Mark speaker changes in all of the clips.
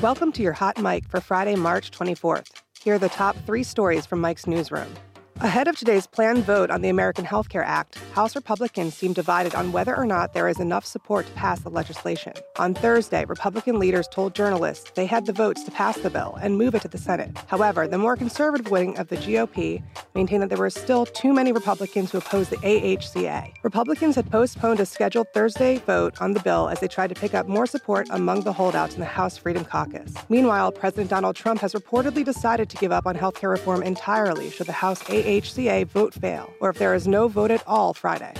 Speaker 1: Welcome to your Hot Mic for Friday, March 24th. Here are the top three stories from Mic's newsroom. Ahead of today's planned vote on the American Health Care Act, House Republicans seem divided on whether or not there is enough support to pass the legislation. On Thursday, Republican leaders told journalists they had the votes to pass the bill and move it to the Senate. However, the more conservative wing of the GOP maintained that there were still too many Republicans who opposed the AHCA. Republicans had postponed a scheduled Thursday vote on the bill as they tried to pick up more support among the holdouts in the House Freedom Caucus. Meanwhile, President Donald Trump has reportedly decided to give up on health care reform entirely should the House AHCA vote fail, or if there is no vote at all Friday.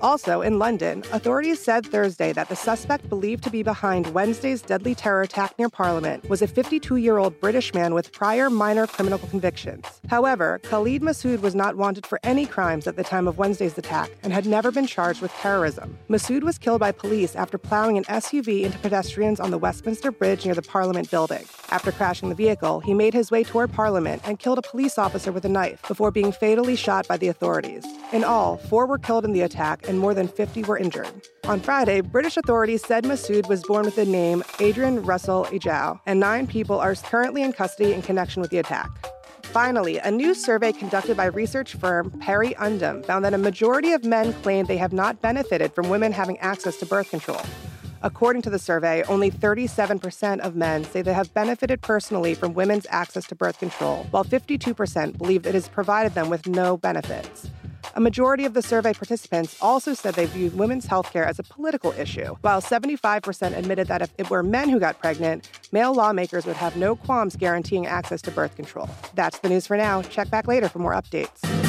Speaker 1: Also, in London, authorities said Thursday that the suspect believed to be behind Wednesday's deadly terror attack near Parliament was a 52 year old British man with prior minor criminal convictions. However, Khalid Masood was not wanted for any crimes at the time of Wednesday's attack and had never been charged with terrorism. Masood was killed by police after plowing an SUV into pedestrians on the Westminster Bridge near the Parliament building. After crashing the vehicle, he made his way toward Parliament and killed a police officer with a knife before being fatally shot by the authorities. In all, four were killed in the attack and more than 50 were injured. On Friday, British authorities said Masood was born with the name Adrian Russell Ajao, and nine people are currently in custody in connection with the attack. Finally, a new survey conducted by research firm PerryUndem found that a majority of men claim they have not benefited from women having access to birth control. According to the survey, only 37% of men say they have benefited personally from women's access to birth control, while 52% believe it has provided them with no benefits. A majority of the survey participants also said they viewed women's health care as a political issue, while 75% admitted that if it were men who got pregnant, male lawmakers would have no qualms guaranteeing access to birth control. That's the news for now. Check back later for more updates.